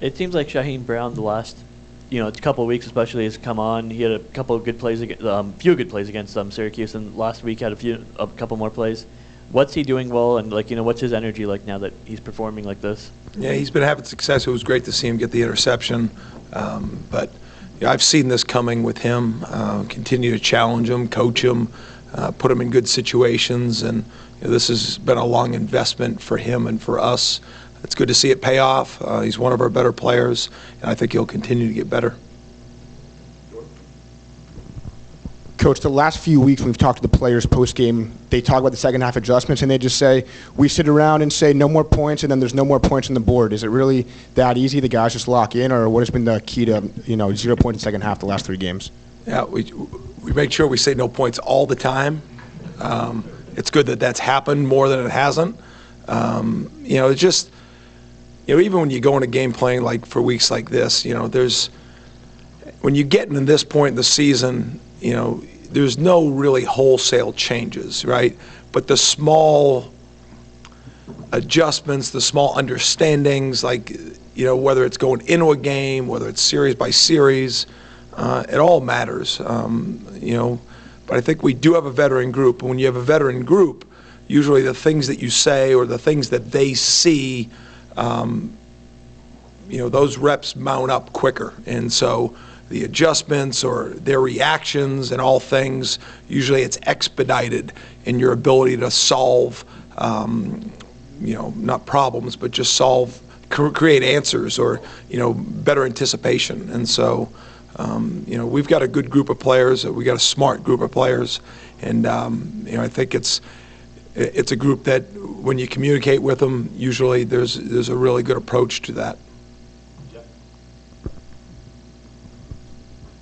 It seems like Shyheim Brown the last, you know, couple of weeks especially has come on. He had a couple of good plays, against, um, few good plays against um, Syracuse, and last week had a few, a couple more plays. What's he doing well, and like you know, what's his energy like now that he's performing like this? Yeah, he's been having success. It was great to see him get the interception, um, but you know, I've seen this coming with him. Uh, continue to challenge him, coach him, uh, put him in good situations, and you know, this has been a long investment for him and for us. It's good to see it pay off. Uh, he's one of our better players, and I think he'll continue to get better. Coach, the last few weeks we've talked to the players post game, they talk about the second half adjustments and they just say, we sit around and say no more points and then there's no more points on the board. Is it really that easy? The guys just lock in, or what has been the key to you know zero points in second half the last three games? Yeah, we, we make sure we say no points all the time. Um, it's good that that's happened more than it hasn't. Um, you know, it's just, you know, even when you go in a game playing like for weeks like this, you know, there's, when you get in this point in the season, you know, there's no really wholesale changes, right? But the small adjustments, the small understandings, like, you know, whether it's going into a game, whether it's series by series, uh, it all matters, um, you know. But I think we do have a veteran group. And when you have a veteran group, usually the things that you say or the things that they see, um, you know, those reps mount up quicker. And so, the adjustments or their reactions and all things, usually it's expedited in your ability to solve, um, you know, not problems, but just solve, create answers or, you know, better anticipation. And so, um, you know, we've got a good group of players. We got a smart group of players, and um, you know, I think it's it's a group that when you communicate with them, usually there's there's a really good approach to that.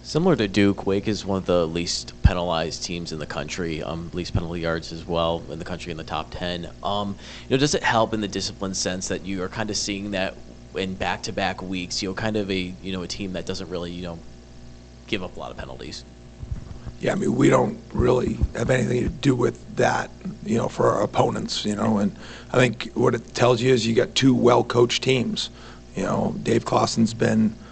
Similar to Duke, Wake is one of the least penalized teams in the country, um, least penalty yards as well in the country in the top 10. Um, you know, does it help in the discipline sense that you are kind of seeing that in back-to-back weeks, you know, kind of a, you know, a team that doesn't really, you know, give up a lot of penalties? Yeah, I mean, we don't really have anything to do with that, you know, for our opponents, you know, and I think what it tells you is you got two well-coached teams. You know, Dave Clawson's been –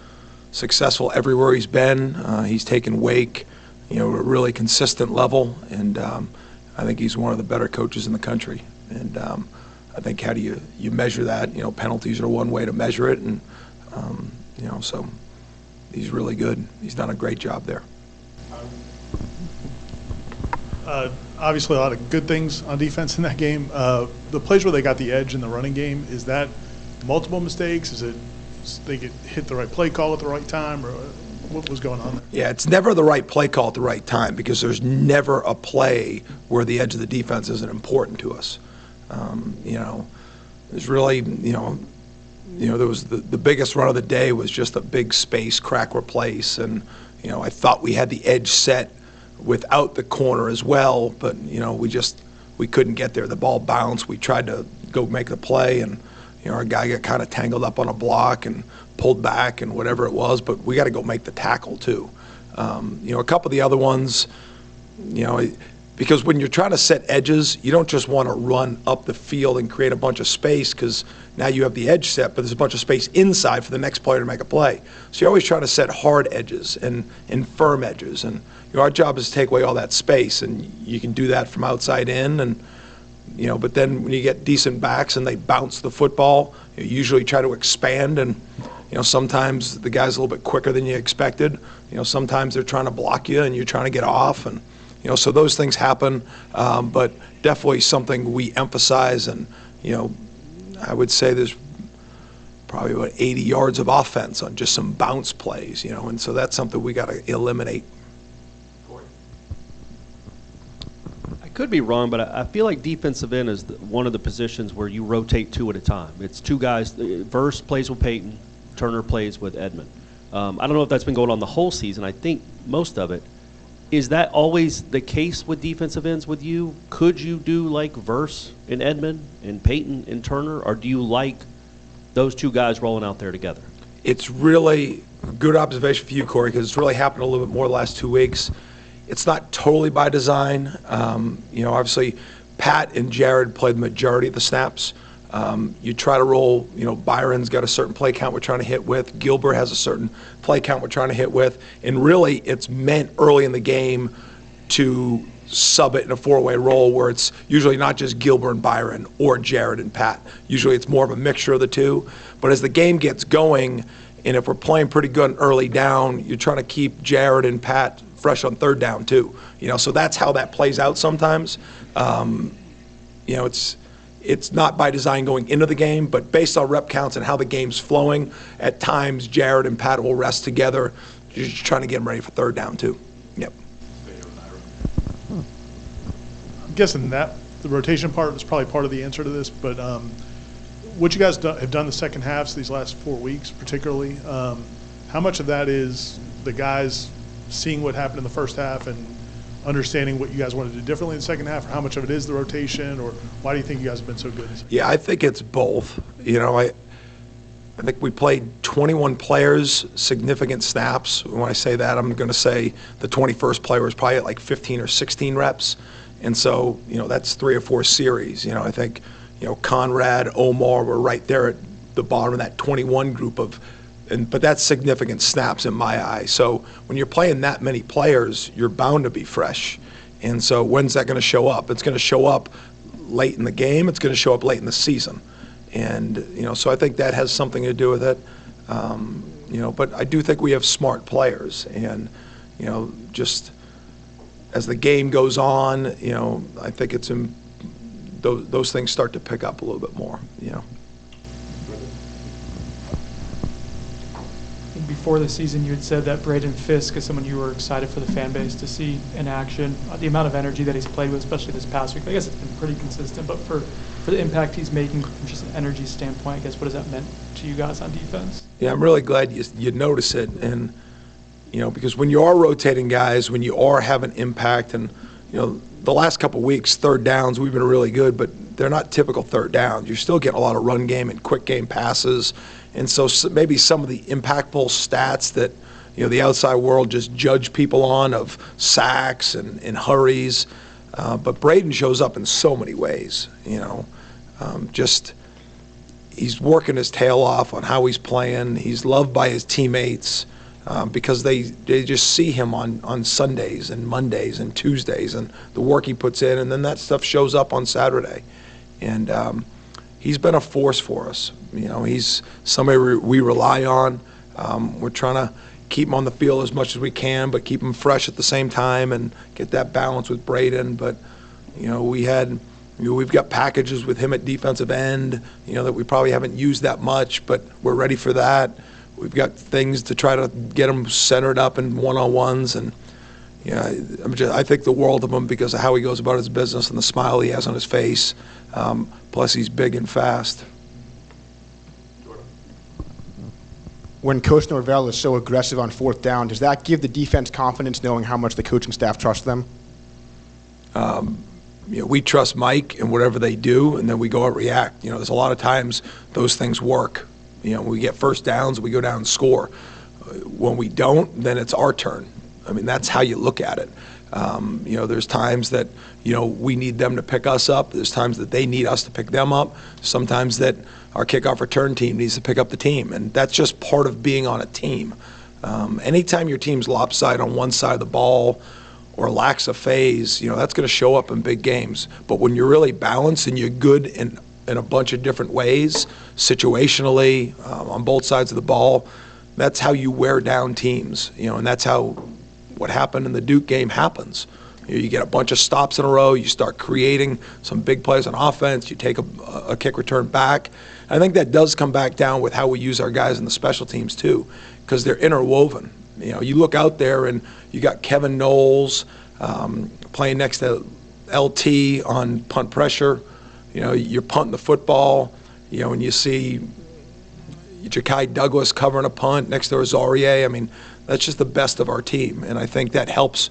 successful everywhere he's been. Uh, he's taken Wake, you know, a really consistent level, and um, I think he's one of the better coaches in the country. And um, I think how do you you measure that? You know, penalties are one way to measure it, and um, you know, so he's really good. He's done a great job there. Uh, obviously, a lot of good things on defense in that game. Uh, the plays where they got the edge in the running game is that multiple mistakes? Is it they get hit the right play call at the right time, or what was going on there? Yeah, it's never the right play call at the right time because there's never a play where the edge of the defense isn't important to us. Um, you know, there's really, you know, you know, there was the, the biggest run of the day was just a big space crack replace, and you know, I thought we had the edge set without the corner as well, but you know, we just we couldn't get there. The ball bounced. We tried to go make the play, and you know, our guy got kind of tangled up on a block and pulled back and whatever it was, but we got to go make the tackle too. Um, you know, a couple of the other ones, you know, because when you're trying to set edges, you don't just want to run up the field and create a bunch of space because now you have the edge set, but there's a bunch of space inside for the next player to make a play. So you're always trying to set hard edges and, and firm edges. And you know, our job is to take away all that space, and you can do that from outside in. And you know, but then when you get decent backs and they bounce the football, you usually try to expand and you know, sometimes the guy's a little bit quicker than you expected. You know, sometimes they're trying to block you and you're trying to get off and you know, so those things happen, um, but definitely something we emphasize and you know, I would say there's probably about 80 yards of offense on just some bounce plays, you know, and so that's something we got to eliminate. I could be wrong, but I, feel like defensive end is one of the positions where you rotate two at a time. It's two guys. Uh, Verse plays with Payton, Turner plays with Edmond. Um, I don't know if that's been going on the whole season. I think most of it. Is that always the case with defensive ends with you? Could you do like Verse and Edmond and Payton and Turner, or do you like those two guys rolling out there together? It's really good observation for you, Corey, because it's really happened a little bit more the last two weeks. It's not totally by design. Um, you know, obviously, Pat and Jared played the majority of the snaps. Um, You try to roll, you know, Byron's got a certain play count we're trying to hit with, Gilbert has a certain play count we're trying to hit with, and really, it's meant early in the game to sub it in a four-way roll where it's usually not just Gilbert and Byron or Jared and Pat. Usually it's more of a mixture of the two. But as the game gets going, and if we're playing pretty good early down, you're trying to keep Jared and Pat fresh on third down too. You know, so that's how that plays out sometimes. Um, you know, it's it's not by design going into the game, but based on rep counts and how the game's flowing, at times Jared and Pat will rest together. You're just trying to get them ready for third down too. Yep. I'm guessing that, the rotation part is probably part of the answer to this, but um, what you guys do- have done the second halves these last four weeks particularly, um, how much of that is the guys seeing what happened in the first half and understanding what you guys want to do differently in the second half, or how much of it is the rotation, or why do you think you guys have been so good? Yeah, I think it's both. You know, I, I think we played 21 players, significant snaps. When I say that, I'm going to say the 21st player was probably at like 15 or 16 reps. And so, you know, that's three or four series. You know, I think, you know, Conrad, Omar were right there at the bottom of that 21 group of, and but that's significant snaps in my eye. So when you're playing that many players, you're bound to be fresh. And so when's that going to show up? It's going to show up late in the game. It's going to show up late in the season. And, you know, so I think that has something to do with it. Um, you know, but I do think we have smart players. And, you know, just as the game goes on, you know, I think it's, in, those, those things start to pick up a little bit more, you know. I think before the season, you had said that Braden Fiske is someone you were excited for the fan base to see in action. Uh, The amount of energy that he's played with, especially this past week, I guess it's been pretty consistent, but for, for the impact he's making from just an energy standpoint, I guess what has that meant to you guys on defense? Yeah, I'm really glad you, you notice it, and, you know, because when you are rotating guys, when you are having impact, and, you know, the last couple weeks, third downs, we've been really good, but they're not typical third downs. You're still getting a lot of run game and quick game passes, and so maybe some of the impactful stats that, you know, the outside world just judge people on of sacks and, and hurries, uh, but Braden shows up in so many ways, you know, um, just he's working his tail off on how he's playing. He's loved by his teammates um, because they they just see him on on Sundays and Mondays and Tuesdays and the work he puts in, and then that stuff shows up on Saturday. And um, he's been a force for us. You know, he's somebody we rely on. Um, we're trying to keep him on the field as much as we can, but keep him fresh at the same time and get that balance with Braden. But you know, we had, you know, we've got packages with him at defensive end, you know, that we probably haven't used that much, but we're ready for that. We've got things to try to get him centered up in one-on-ones, and, know, I'm just, I think the world of him because of how he goes about his business and the smile he has on his face. Um, plus, he's big and fast. When Coach Norvell is so aggressive on fourth down, does that give the defense confidence knowing how much the coaching staff trusts them? you know, we trust Mike and whatever they do, and then we go out and react. You know, there's a lot of times those things work. You know, we get first downs, we go down and score. When we don't, then it's our turn. I mean, that's how you look at it. Um, you know, there's times that, you know, we need them to pick us up. There's times that they need us to pick them up. Sometimes that our kickoff return team needs to pick up the team. And that's just part of being on a team. Um, anytime your team's lopsided on one side of the ball, or lacks a phase, you know, that's going to show up in big games. But when you're really balanced and you're good in, in a bunch of different ways, situationally, um, on both sides of the ball, that's how you wear down teams, you know, and that's how what happened in the Duke game happens. You, know, you get a bunch of stops in a row, you start creating some big plays on offense, you take a, a kick return back. I think that does come back down with how we use our guys in the special teams too, because they're interwoven. You know, you look out there and you got Kevin Knowles um, playing next to LT on punt pressure. You know, you're punting the football. You know, and you see Ja'Khi Douglas covering a punt next to Rosarie. I mean, that's just the best of our team, and I think that helps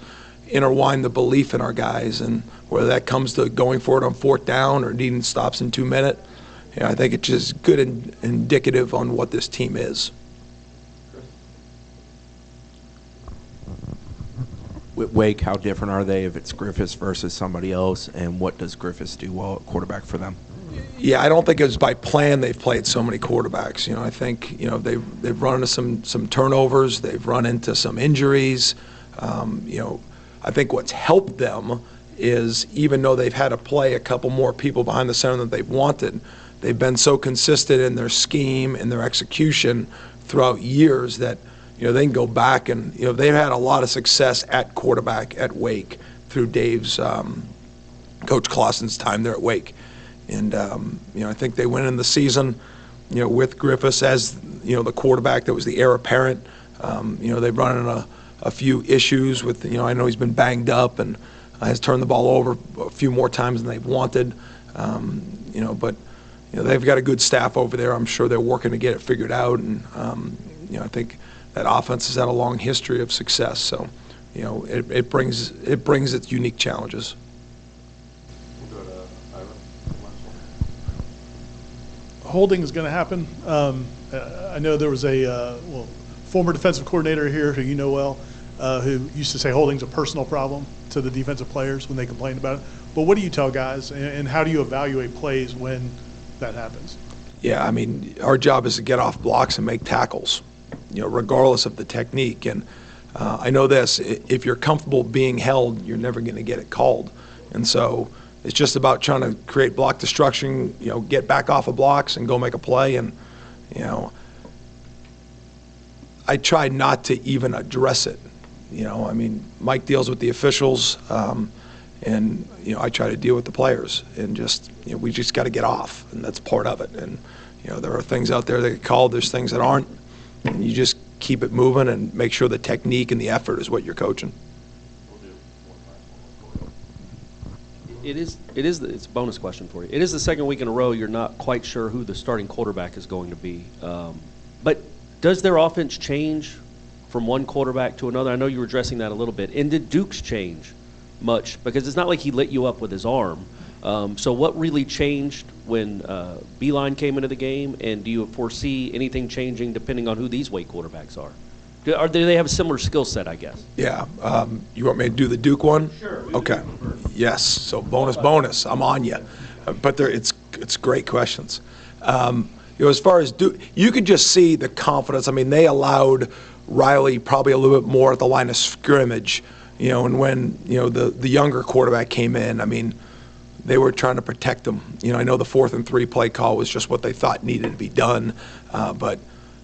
intertwine the belief in our guys. And whether that comes to going for it on fourth down or needing stops in two minute, you know, I think it's just good and indicative on what this team is. Wake, how different are they if it's Griffis versus somebody else, and what does Griffis do well at quarterback for them? Yeah, I don't think it's by plan they've played so many quarterbacks. You know, I think, you know, they've, they've run into some, some turnovers, they've run into some injuries. Um, you know, I think what's helped them is even though they've had to play a couple more people behind the center than they've wanted, they've been so consistent in their scheme and their execution throughout years that, you know, they can go back and, you know, they've had a lot of success at quarterback at Wake through Dave's, um, Coach Clawson's time there at Wake. And, um, you know, I think they went in the season, you know, with Griffis as, you know, the quarterback that was the heir apparent. Um, you know, they've run into a, a few issues with, you know, I know he's been banged up and uh, has turned the ball over a few more times than they've wanted. Um, you know, but, you know, they've got a good staff over there. I'm sure they're working to get it figured out. And, um, you know, I think that offense has had a long history of success. So, you know, it, it brings, it brings its unique challenges. holding is going to happen. Um, I know there was a uh, well former defensive coordinator here who you know well, uh, who used to say holding's a personal problem to the defensive players when they complain about it. But what do you tell guys, and, and how do you evaluate plays when that happens? Yeah, I mean, our job is to get off blocks and make tackles, you know, regardless of the technique. And uh, I know this: if you're comfortable being held, you're never going to get it called. And so it's just about trying to create block destruction, you know, get back off of blocks and go make a play. And you know, I try not to even address it. You know, I mean, Mike deals with the officials, um, and you know, I try to deal with the players, and just you know, we just got to get off, and that's part of it. And you know, there are things out there that get called, there's things that aren't, you just keep it moving and make sure the technique and the effort is what you're coaching. It is, it is, it's a bonus question for you. It is the second week in a row you're not quite sure who the starting quarterback is going to be. Um, But does their offense change from one quarterback to another? I know you were addressing that a little bit. And did Duke's change much? Because it's not like he lit you up with his arm. Um, So what really changed when uh, Belin came into the game? And do you foresee anything changing depending on who these Wake quarterbacks are? Do- Or do they have a similar skill set, I guess? Yeah, um, you want me to do the Duke one? Sure. Okay. Yes, so bonus, bonus, I'm on you. But there, it's, it's great questions. Um, You know, as far as Duke, you could just see the confidence. I mean, they allowed Riley probably a little bit more at the line of scrimmage, you know, and when, you know, the, the younger quarterback came in, I mean, they were trying to protect them. You know, I know the fourth and three play call was just what they thought needed to be done, uh, but,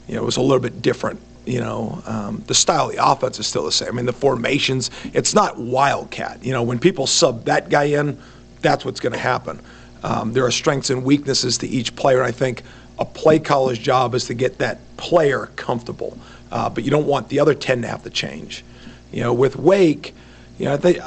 you know, it was a little bit different. You know, um, the style of the offense is still the same. I mean, the formations, it's not wildcat. You know, when people sub that guy in, that's what's going to happen. Um, there are strengths and weaknesses to each player, I think a play caller's job is to get that player comfortable. Uh, but you don't want the other 10 to have to change. You know, with Wake, you know, they,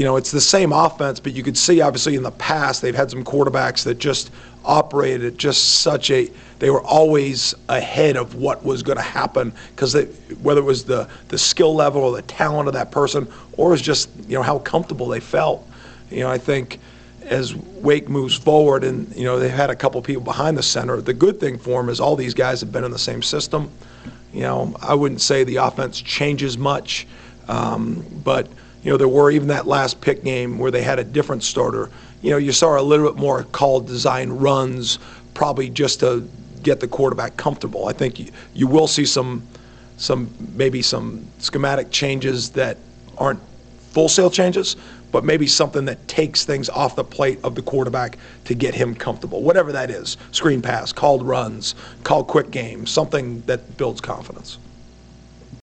you know, it's the same offense, but you could see obviously in the past they've had some quarterbacks that just operated at just such a they were always ahead of what was going to happen because whether it was the the skill level or the talent of that person or it was just you know how comfortable they felt. You know, I think as Wake moves forward and you know they've had a couple people behind the center. The good thing for them is all these guys have been in the same system. You know, I wouldn't say the offense changes much, um, but you know there were even that last pick game where they had a different starter. You know, you saw a little bit more called design runs, probably just to get the quarterback comfortable. I think you, you will see some, some maybe some schematic changes that aren't full-sale changes, but maybe something that takes things off the plate of the quarterback to get him comfortable, whatever that is. Screen pass, called runs, called quick games, something that builds confidence.